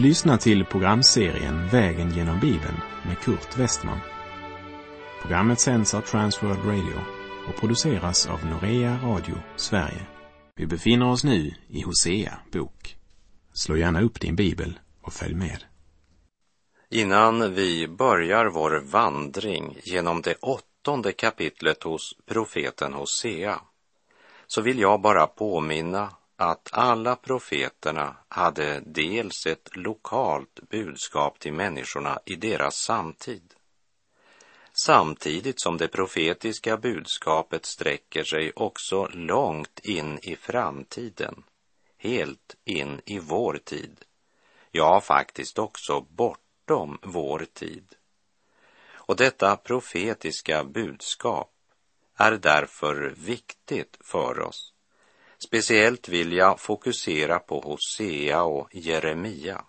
Du lyssnar till programserien Vägen genom Bibeln med Kurt Westman. Programmet sänds av Transworld Radio och produceras av Norea Radio Sverige. Vi befinner oss nu i Hosea bok. Slå gärna upp din bibel och följ med. Innan vi börjar vår vandring genom det åttonde kapitlet hos profeten Hosea så vill jag bara påminna att alla profeterna hade dels ett lokalt budskap till människorna i deras samtid, samtidigt som det profetiska budskapet sträcker sig också långt in i framtiden, helt in i vår tid, ja, faktiskt också bortom vår tid. Och detta profetiska budskap är därför viktigt för oss Speciellt vill jag fokusera på Hosea och Jeremia,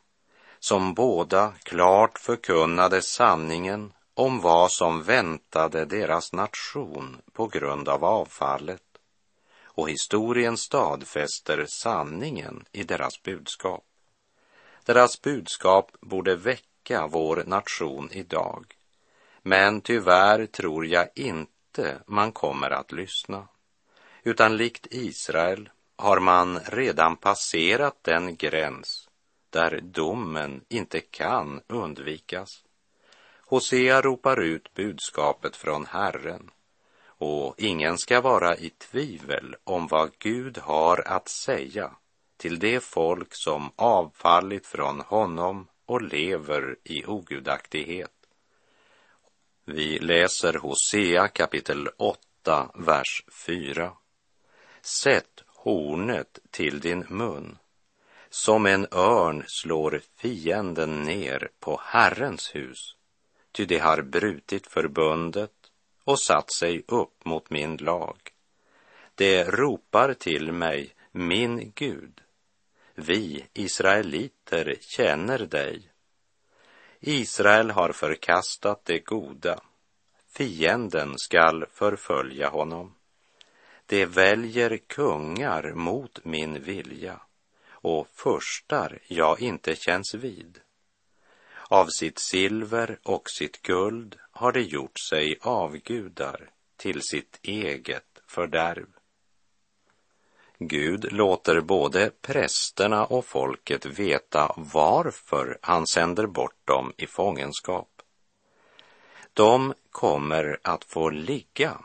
som båda klart förkunnade sanningen om vad som väntade deras nation på grund av avfallet. Och historien stadfäster sanningen i deras budskap. Deras budskap borde väcka vår nation idag. Men tyvärr tror jag inte man kommer att lyssna utan likt Israel har man redan passerat den gräns där domen inte kan undvikas. Hosea ropar ut budskapet från Herren och ingen ska vara i tvivel om vad Gud har att säga till det folk som avfallit från honom och lever i ogudaktighet. Vi läser Hosea kapitel 8, vers 4. Sätt hornet till din mun. Som en örn slår fienden ner på Herrens hus, ty det har brutit förbundet och satt sig upp mot min lag. Det ropar till mig, min Gud. Vi israeliter känner dig. Israel har förkastat det goda. Fienden skall förfölja honom. De väljer kungar mot min vilja och förstar jag inte känns vid. Av sitt silver och sitt guld har de gjort sig avgudar till sitt eget fördärv. Gud låter både prästerna och folket veta varför han sänder bort dem i fångenskap. De kommer att få ligga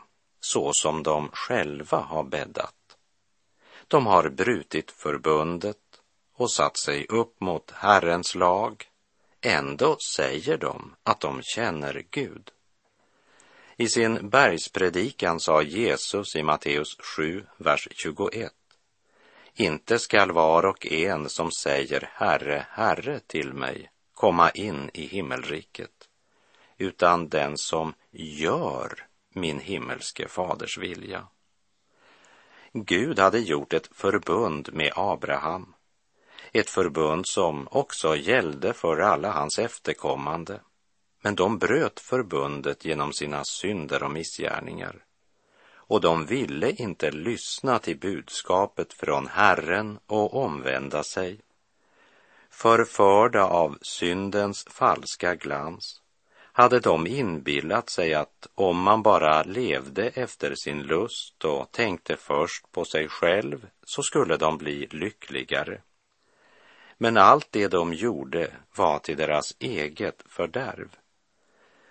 så som de själva har bäddat. De har brutit förbundet och satt sig upp mot Herrens lag. Ändå säger de att de känner Gud. I sin bergspredikan sa Jesus i Matteus 7, vers 21. Inte skall var och en som säger Herre, Herre till mig komma in i himmelriket, utan den som gör min himmelske faders vilja. Gud hade gjort ett förbund med Abraham, ett förbund som också gällde för alla hans efterkommande. Men de bröt förbundet genom sina synder och missgärningar. Och de ville inte lyssna till budskapet från Herren och omvända sig. Förförda av syndens falska glans hade de inbillat sig att om man bara levde efter sin lust och tänkte först på sig själv så skulle de bli lyckligare. Men allt det de gjorde var till deras eget fördärv.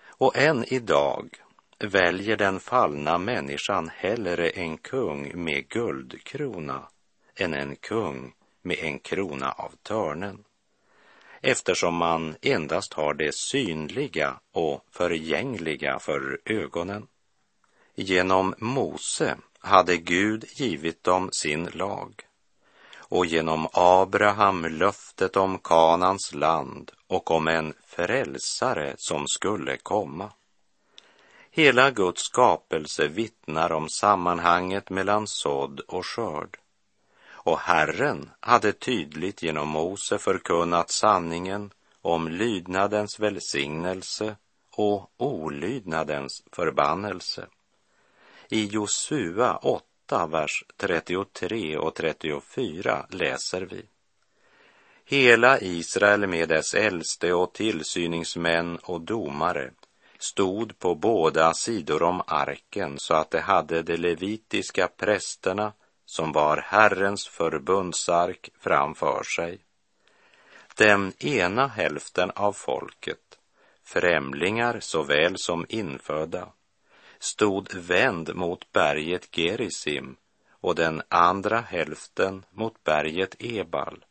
Och än idag väljer den fallna människan hellre en kung med guldkrona än en kung med en krona av törnen eftersom man endast har det synliga och förgängliga för ögonen. Genom Mose hade Gud givit dem sin lag och genom Abraham löftet om Kanans land och om en frälsare som skulle komma. Hela Guds skapelse vittnar om sammanhanget mellan sådd och skörd. Och Herren hade tydligt genom Mose förkunnat sanningen om lydnadens välsignelse och olydnadens förbannelse. I Josua 8, vers 33 och 34 läser vi. Hela Israel med dess äldste och tillsyningsmän och domare stod på båda sidor om arken så att de hade de levitiska prästerna som var Herrens förbundsark framför sig. Den ena hälften av folket, främlingar såväl som infödda, stod vänd mot berget Gerisim och den andra hälften mot berget Ebal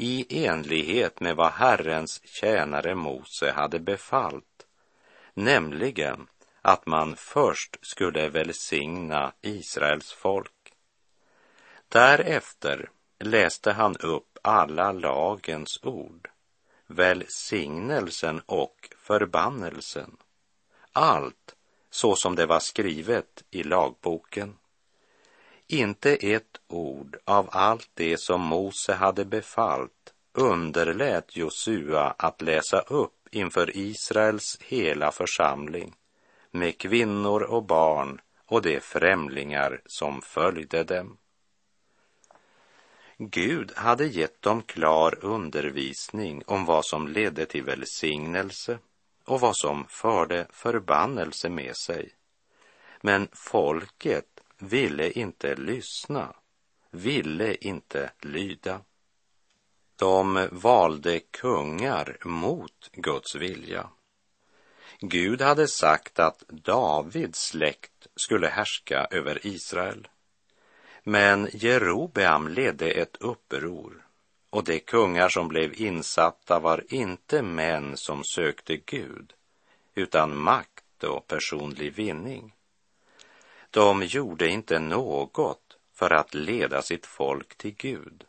i enlighet med vad Herrens tjänare Mose hade befallt, nämligen att man först skulle välsigna Israels folk. Därefter läste han upp alla lagens ord, välsignelsen och förbannelsen, allt så som det var skrivet i lagboken. Inte ett ord av allt det som Mose hade befallt underlät Josua att läsa upp inför Israels hela församling med kvinnor och barn och de främlingar som följde dem. Gud hade gett dem klar undervisning om vad som ledde till välsignelse och vad som förde förbannelse med sig. Men folket ville inte lyssna, ville inte lyda. De valde kungar mot Guds vilja. Gud hade sagt att Davids släkt skulle härska över Israel. Men Jerobeam ledde ett uppror och de kungar som blev insatta var inte män som sökte Gud utan makt och personlig vinning. De gjorde inte något för att leda sitt folk till Gud.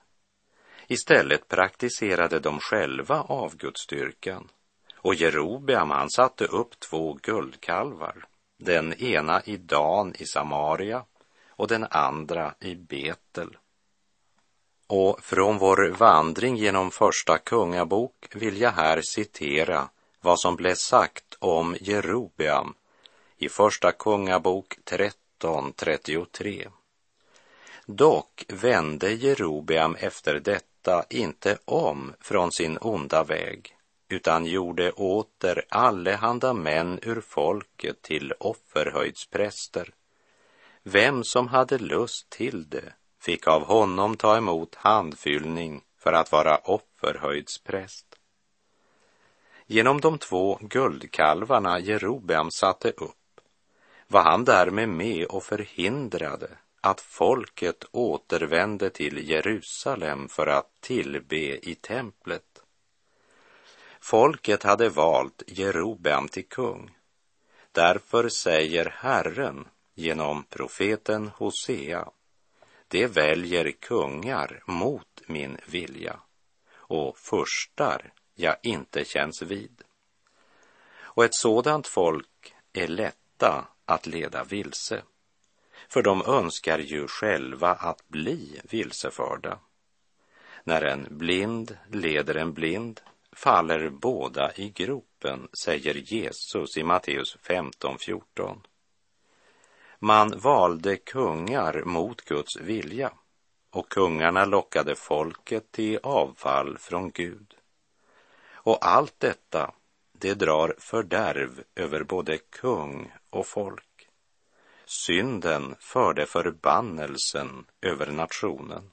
Istället praktiserade de själva avgudsdyrkan och Jerobeam han satte upp två guldkalvar, den ena i Dan i Samaria och den andra i Betel. Och från vår vandring genom Första Kungabok vill jag här citera vad som blev sagt om Jerobeam i Första Kungabok 13.33. Dock vände Jerobeam efter detta inte om från sin onda väg utan gjorde åter allehanda män ur folket till offerhöjdspräster. Vem som hade lust till det fick av honom ta emot handfyllning för att vara offerhöjdspräst. Genom de två guldkalvarna Jerobeam satte upp var han därmed med och förhindrade att folket återvände till Jerusalem för att tillbe i templet. Folket hade valt Jerobeam till kung. Därför säger Herren genom profeten Hosea det väljer kungar mot min vilja och förstar jag inte känns vid. Och ett sådant folk är lätta att leda vilse, för de önskar ju själva att bli vilseförda. När en blind leder en blind faller båda i gropen, säger Jesus i Matteus 15.14. Man valde kungar mot Guds vilja och kungarna lockade folket till avfall från Gud. Och allt detta, det drar fördärv över både kung och folk. Synden förde förbannelsen över nationen.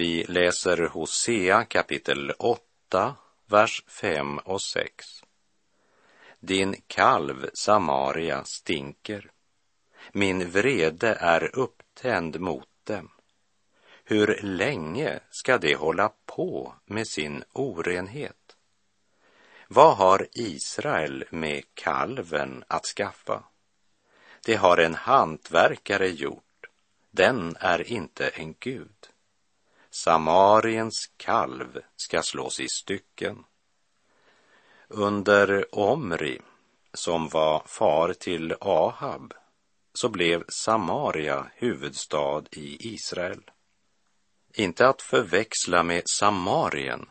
Vi läser Hosea kapitel 8, vers 5 och 6. Din kalv Samaria stinker. Min vrede är upptänd mot dem. Hur länge ska de hålla på med sin orenhet? Vad har Israel med kalven att skaffa? Det har en hantverkare gjort, den är inte en gud. Samariens kalv ska slås i stycken. Under Omri som var far till Ahab så blev Samaria huvudstad i Israel. Inte att förväxla med Samarien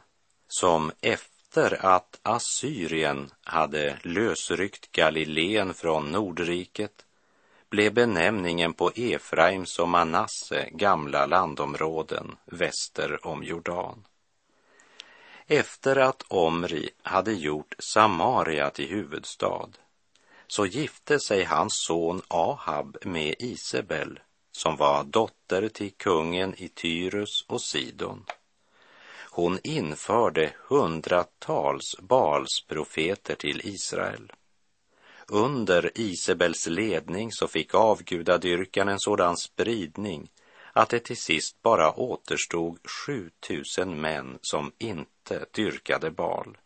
som efter att Assyrien hade lösryckt Galileen från Nordriket blev benämningen på Efraims och Manasse gamla landområden väster om Jordan. Efter att Omri hade gjort Samaria till huvudstad så gifte sig hans son Ahab med Isabel som var dotter till kungen i Tyrus och Sidon. Hon införde hundratals Balsprofeter till Israel. Under Isabels ledning så fick avgudadyrkan en sådan spridning att det till sist bara återstod 7000 män som inte dyrkade Bal.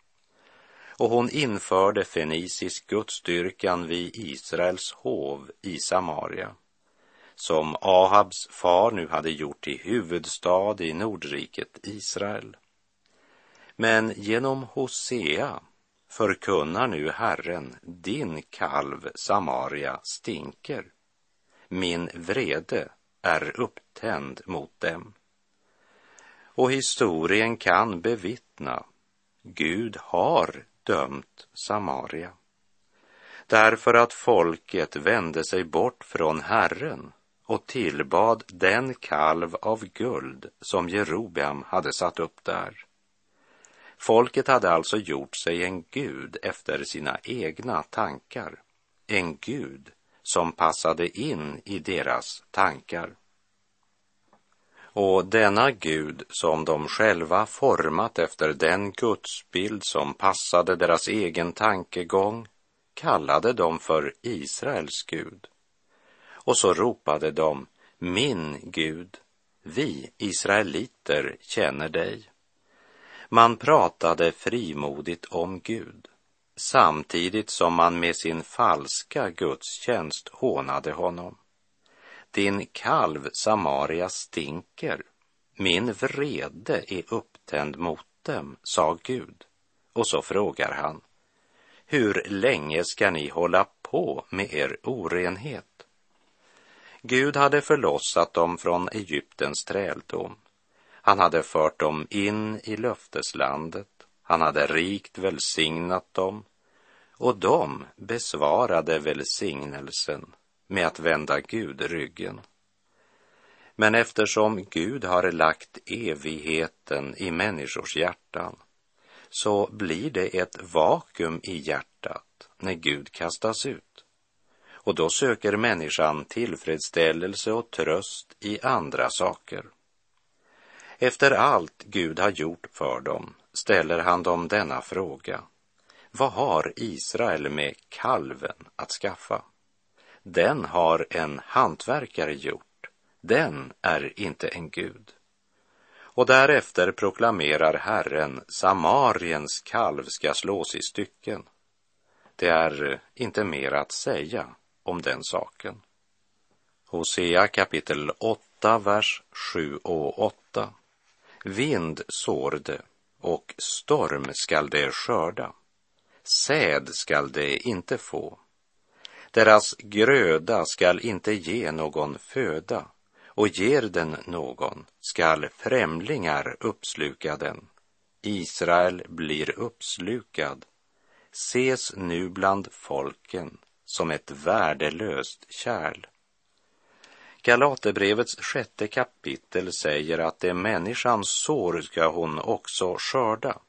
Och hon införde fenicisk gudsdyrkan vid Israels hov i Samaria, som Ahabs far nu hade gjort till huvudstad i Nordriket Israel. Men genom Hosea förkunnar nu Herren, din kalv Samaria stinker. Min vrede är upptänd mot dem. Och historien kan bevittna, Gud har dömt Samaria. Därför att folket vände sig bort från Herren och tillbad den kalv av guld som Jerobeam hade satt upp där. Folket hade alltså gjort sig en gud efter sina egna tankar, en gud som passade in i deras tankar. Och denna Gud som de själva format efter den gudsbild som passade deras egen tankegång kallade de för Israels Gud. Och så ropade de, min Gud, vi israeliter känner dig. Man pratade frimodigt om Gud samtidigt som man med sin falska gudstjänst hånade honom. Din kalv Samaria stinker, min vrede är upptänd mot dem, sa Gud. Och så frågar han, hur länge ska ni hålla på med er orenhet? Gud hade förlossat dem från Egyptens träldom han hade fört dem in i löfteslandet, han hade rikt välsignat dem och de besvarade välsignelsen med att vända Gud ryggen. Men eftersom Gud har lagt evigheten i människors hjärtan så blir det ett vakuum i hjärtat när Gud kastas ut. Och då söker människan tillfredsställelse och tröst i andra saker. Efter allt Gud har gjort för dem ställer han dem denna fråga. Vad har Israel med kalven att skaffa? Den har en hantverkare gjort. Den är inte en gud. Och därefter proklamerar Herren Samariens kalv ska slås i stycken. Det är inte mer att säga om den saken. Hosea kapitel 8, vers 7 och 8. Vind sår det och storm skall det skörda. Säd skall det inte få. Deras gröda skall inte ge någon föda och ger den någon skall främlingar uppsluka den. Israel blir uppslukad, ses nu bland folken som ett värdelöst kärl. Galaterbrevets sjätte kapitel säger att det människans sår ska hon också skörda.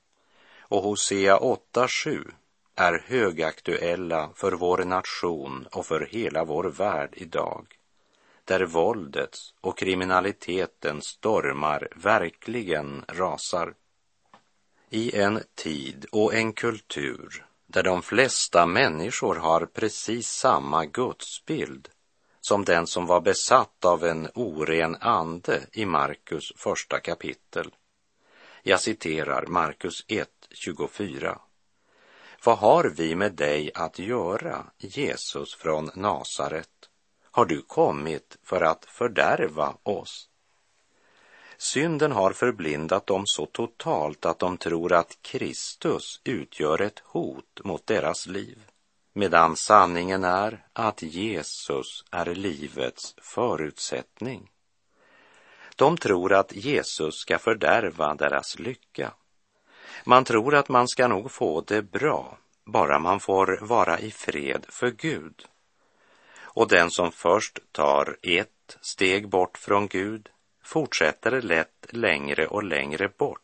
Och Hosea 8.7 är högaktuella för vår nation och för hela vår värld idag, där våldets och kriminalitetens stormar verkligen rasar. I en tid och en kultur där de flesta människor har precis samma gudsbild som den som var besatt av en oren ande i Markus första kapitel. Jag citerar Markus 1, 24. Vad har vi med dig att göra, Jesus från Nasaret? Har du kommit för att fördärva oss? Synden har förblindat dem så totalt att de tror att Kristus utgör ett hot mot deras liv medan sanningen är att Jesus är livets förutsättning. De tror att Jesus ska fördärva deras lycka. Man tror att man ska nog få det bra, bara man får vara i fred för Gud. Och den som först tar ett steg bort från Gud fortsätter lätt längre och längre bort.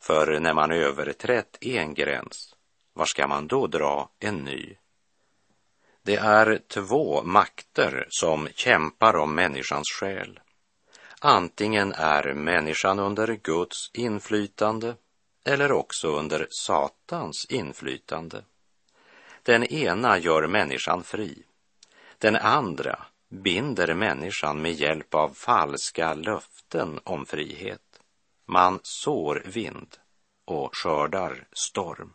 För när man överträtt en gräns, var ska man då dra en ny? Det är två makter som kämpar om människans själ. Antingen är människan under Guds inflytande eller också under Satans inflytande. Den ena gör människan fri. Den andra binder människan med hjälp av falska löften om frihet. Man sår vind och skördar storm.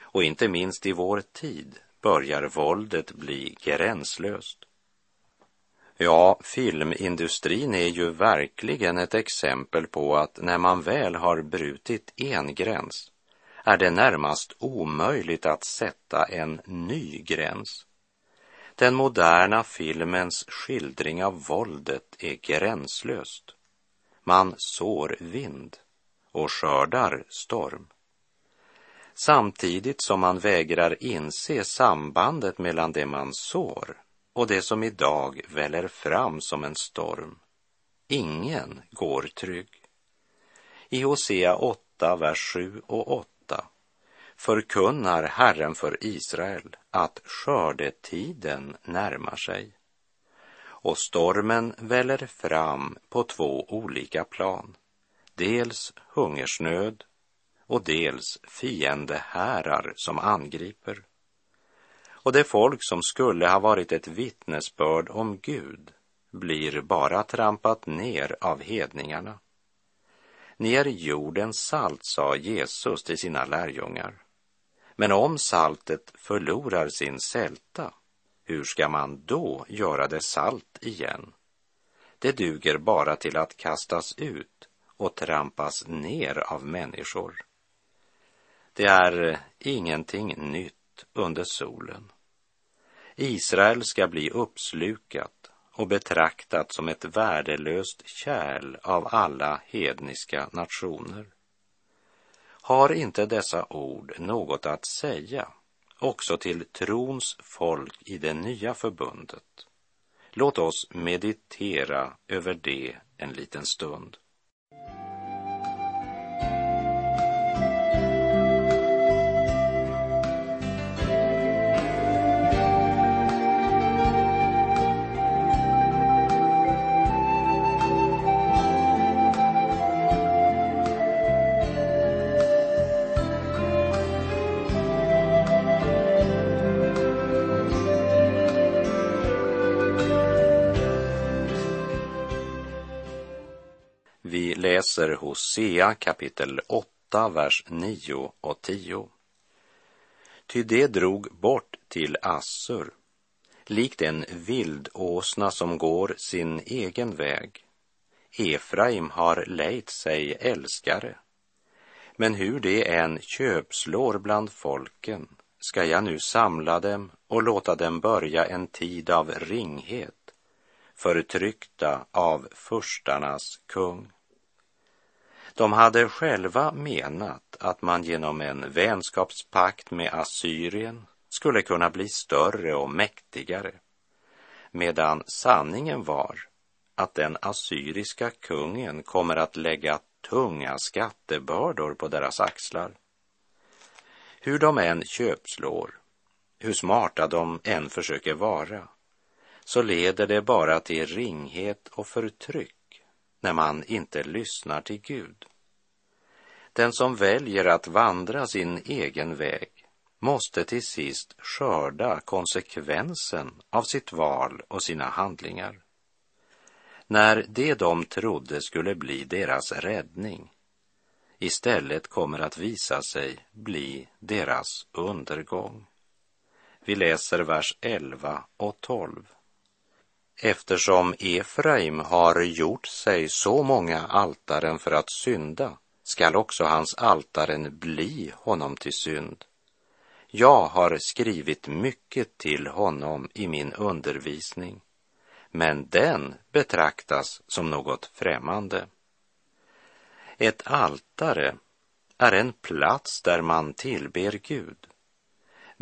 Och inte minst i vår tid börjar våldet bli gränslöst. Ja, filmindustrin är ju verkligen ett exempel på att när man väl har brutit en gräns är det närmast omöjligt att sätta en ny gräns. Den moderna filmens skildring av våldet är gränslöst. Man sår vind och skördar storm. Samtidigt som man vägrar inse sambandet mellan det man sår och det som idag väller fram som en storm. Ingen går trygg. I Hosea 8, vers 7 och 8 förkunnar Herren för Israel att skördetiden närmar sig. Och stormen väller fram på två olika plan. Dels hungersnöd och dels fiendehärar som angriper. Och det folk som skulle ha varit ett vittnesbörd om Gud blir bara trampat ner av hedningarna. Ni är jordens salt, sa Jesus till sina lärjungar. Men om saltet förlorar sin sälta, hur ska man då göra det salt igen? Det duger bara till att kastas ut och trampas ner av människor. Det är eh, ingenting nytt under solen. Israel ska bli uppslukat och betraktat som ett värdelöst kärl av alla hedniska nationer. Har inte dessa ord något att säga också till trons folk i det nya förbundet? Låt oss meditera över det en liten stund. Läser Hosea kapitel 8, vers 9 och 10. Ty det drog bort till Assur, likt en vildåsna som går sin egen väg. Efraim har lejt sig älskare. Men hur det än köpslår bland folken ska jag nu samla dem och låta dem börja en tid av ringhet, förtryckta av furstarnas kung. De hade själva menat att man genom en vänskapspakt med Assyrien skulle kunna bli större och mäktigare, medan sanningen var att den assyriska kungen kommer att lägga tunga skattebördor på deras axlar. Hur de än köpslår, hur smarta de än försöker vara, så leder det bara till ringhet och förtryck när man inte lyssnar till Gud. Den som väljer att vandra sin egen väg måste till sist skörda konsekvensen av sitt val och sina handlingar. När det de trodde skulle bli deras räddning istället kommer att visa sig bli deras undergång. Vi läser vers 11 och 12. Eftersom Efraim har gjort sig så många altaren för att synda skall också hans altaren bli honom till synd. Jag har skrivit mycket till honom i min undervisning, men den betraktas som något främmande. Ett altare är en plats där man tillber Gud.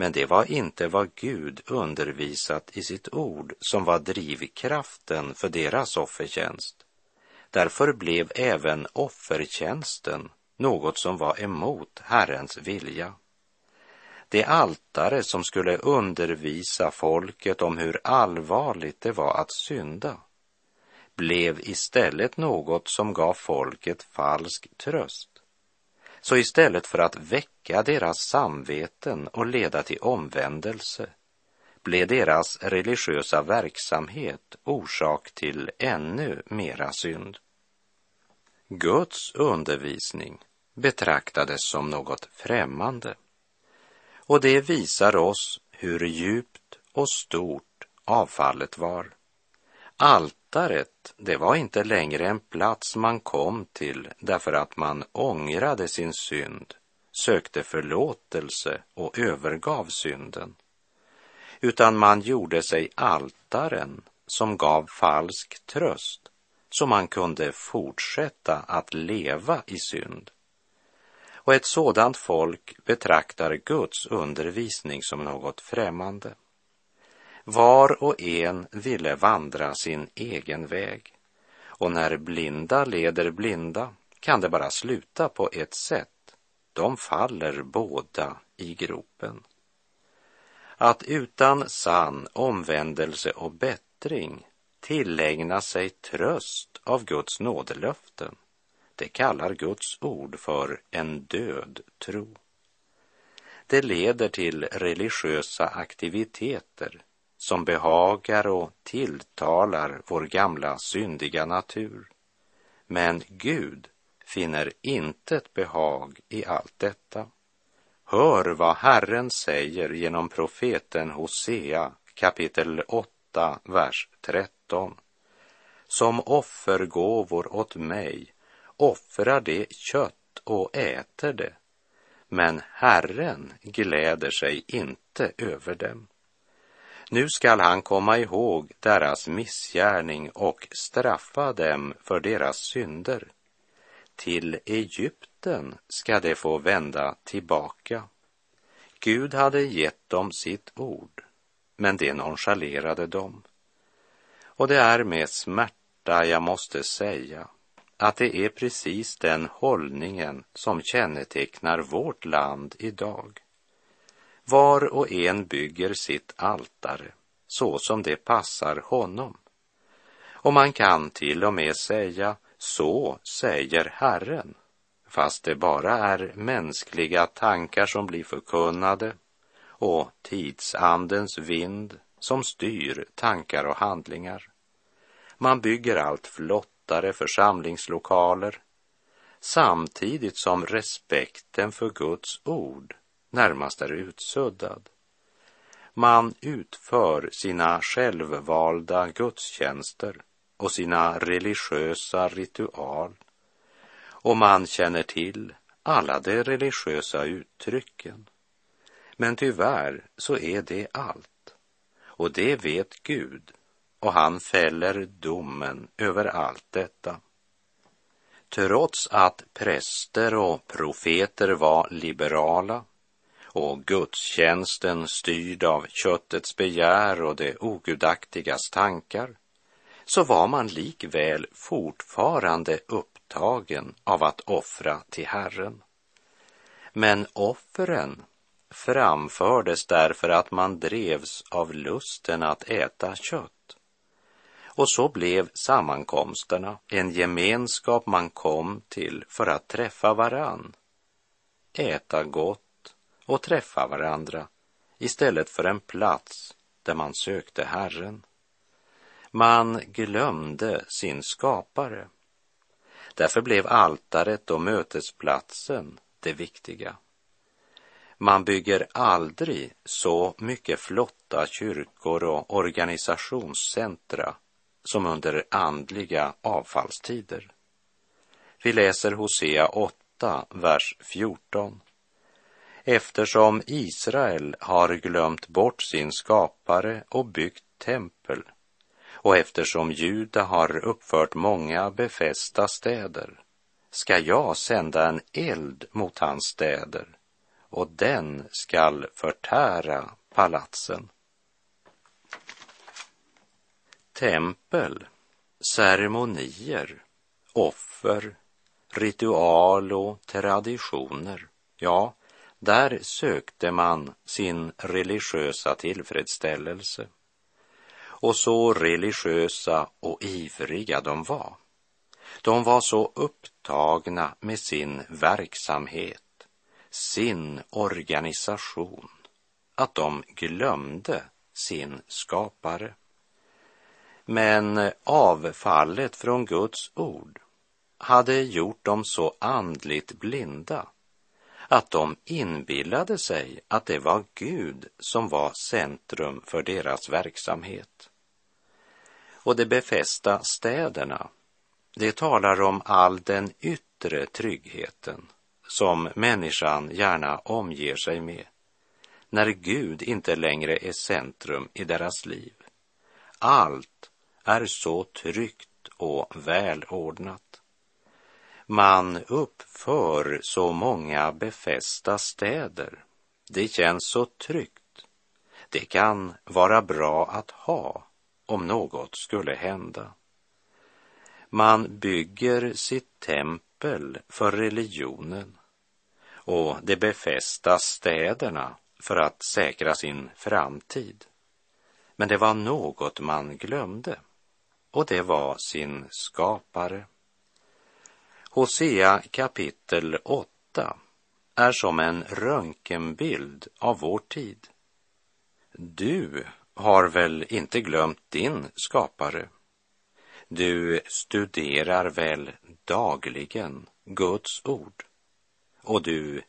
Men det var inte vad Gud undervisat i sitt ord som var drivkraften för deras offertjänst. Därför blev även offertjänsten något som var emot Herrens vilja. Det altare som skulle undervisa folket om hur allvarligt det var att synda blev istället något som gav folket falsk tröst. Så istället för att väcka deras samveten och leda till omvändelse blev deras religiösa verksamhet orsak till ännu mera synd. Guds undervisning betraktades som något främmande. Och det visar oss hur djupt och stort avfallet var. Altaret, det var inte längre en plats man kom till därför att man ångrade sin synd, sökte förlåtelse och övergav synden. Utan man gjorde sig altaren som gav falsk tröst så man kunde fortsätta att leva i synd. Och ett sådant folk betraktar Guds undervisning som något främmande. Var och en ville vandra sin egen väg. Och när blinda leder blinda kan det bara sluta på ett sätt. De faller båda i gropen. Att utan sann omvändelse och bättring tillägna sig tröst av Guds nådelöften, det kallar Guds ord för en död tro. Det leder till religiösa aktiviteter som behagar och tilltalar vår gamla syndiga natur. Men Gud finner intet behag i allt detta. Hör vad Herren säger genom profeten Hosea kapitel 8, vers 13. Som offergåvor åt mig offrar de kött och äter det, men Herren gläder sig inte över dem. Nu skall han komma ihåg deras missgärning och straffa dem för deras synder. Till Egypten ska de få vända tillbaka. Gud hade gett dem sitt ord, men det nonchalerade dem. Och det är med smärta jag måste säga att det är precis den hållningen som kännetecknar vårt land idag. Var och en bygger sitt altare så som det passar honom. Och man kan till och med säga, så säger Herren, fast det bara är mänskliga tankar som blir förkunnade och tidsandens vind som styr tankar och handlingar. Man bygger allt flottare församlingslokaler samtidigt som respekten för Guds ord närmast är utsuddad. Man utför sina självvalda gudstjänster och sina religiösa ritual och man känner till alla de religiösa uttrycken. Men tyvärr så är det allt. Och det vet Gud och han fäller domen över allt detta. Trots att präster och profeter var liberala och gudstjänsten styrd av köttets begär och det ogudaktigas tankar, så var man likväl fortfarande upptagen av att offra till Herren. Men offren framfördes därför att man drevs av lusten att äta kött. Och så blev sammankomsterna en gemenskap man kom till för att träffa varann, äta gott och träffa varandra istället för en plats där man sökte Herren. Man glömde sin skapare. Därför blev altaret och mötesplatsen det viktiga. Man bygger aldrig så mycket flotta kyrkor och organisationscentra som under andliga avfallstider. Vi läser Hosea 8, vers 14 eftersom Israel har glömt bort sin skapare och byggt tempel och eftersom Juda har uppfört många befästa städer ska jag sända en eld mot hans städer och den skall förtära palatsen. Tempel, ceremonier, offer, ritual och traditioner, ja, där sökte man sin religiösa tillfredsställelse. Och så religiösa och ivriga de var. De var så upptagna med sin verksamhet, sin organisation, att de glömde sin skapare. Men avfallet från Guds ord hade gjort dem så andligt blinda att de inbillade sig att det var Gud som var centrum för deras verksamhet. Och de befästa städerna, det talar om all den yttre tryggheten som människan gärna omger sig med när Gud inte längre är centrum i deras liv. Allt är så tryggt och välordnat. Man uppför så många befästa städer. Det känns så tryggt. Det kan vara bra att ha om något skulle hända. Man bygger sitt tempel för religionen och de befästa städerna för att säkra sin framtid. Men det var något man glömde och det var sin skapare. Hosea kapitel 8 är som en röntgenbild av vår tid. Du har väl inte glömt din skapare? Du studerar väl dagligen Guds ord och du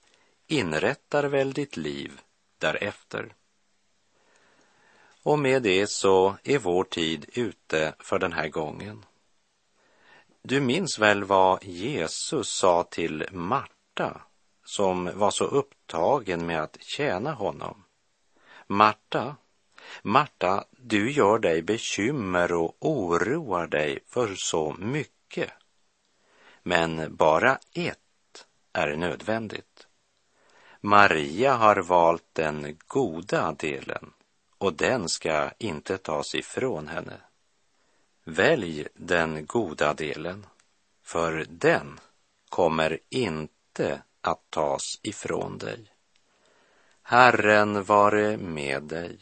inrättar väl ditt liv därefter. Och med det så är vår tid ute för den här gången. Du minns väl vad Jesus sa till Marta som var så upptagen med att tjäna honom. Marta, Marta, du gör dig bekymmer och oroar dig för så mycket. Men bara ett är nödvändigt. Maria har valt den goda delen och den ska inte tas ifrån henne. Välj den goda delen, för den kommer inte att tas ifrån dig. Herren vare med dig.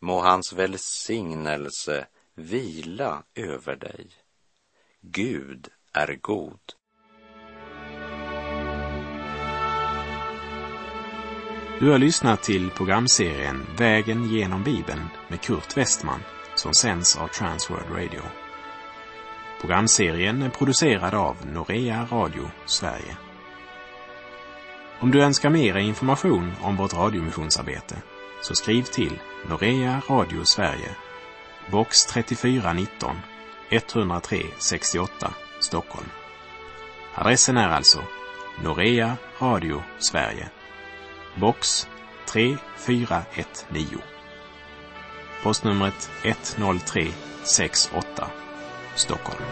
Må hans välsignelse vila över dig. Gud är god. Du har lyssnat till programserien Vägen genom Bibeln med Kurt Westman som sänds av Transworld Radio. Programserien är producerad av Norea Radio Sverige. Om du önskar mer information om vårt radiomissionsarbete så skriv till Norea Radio Sverige, box 3419 103 68 Stockholm. Adressen är alltså Norea Radio Sverige, box 3419 Postnumret 10368 Stockholm.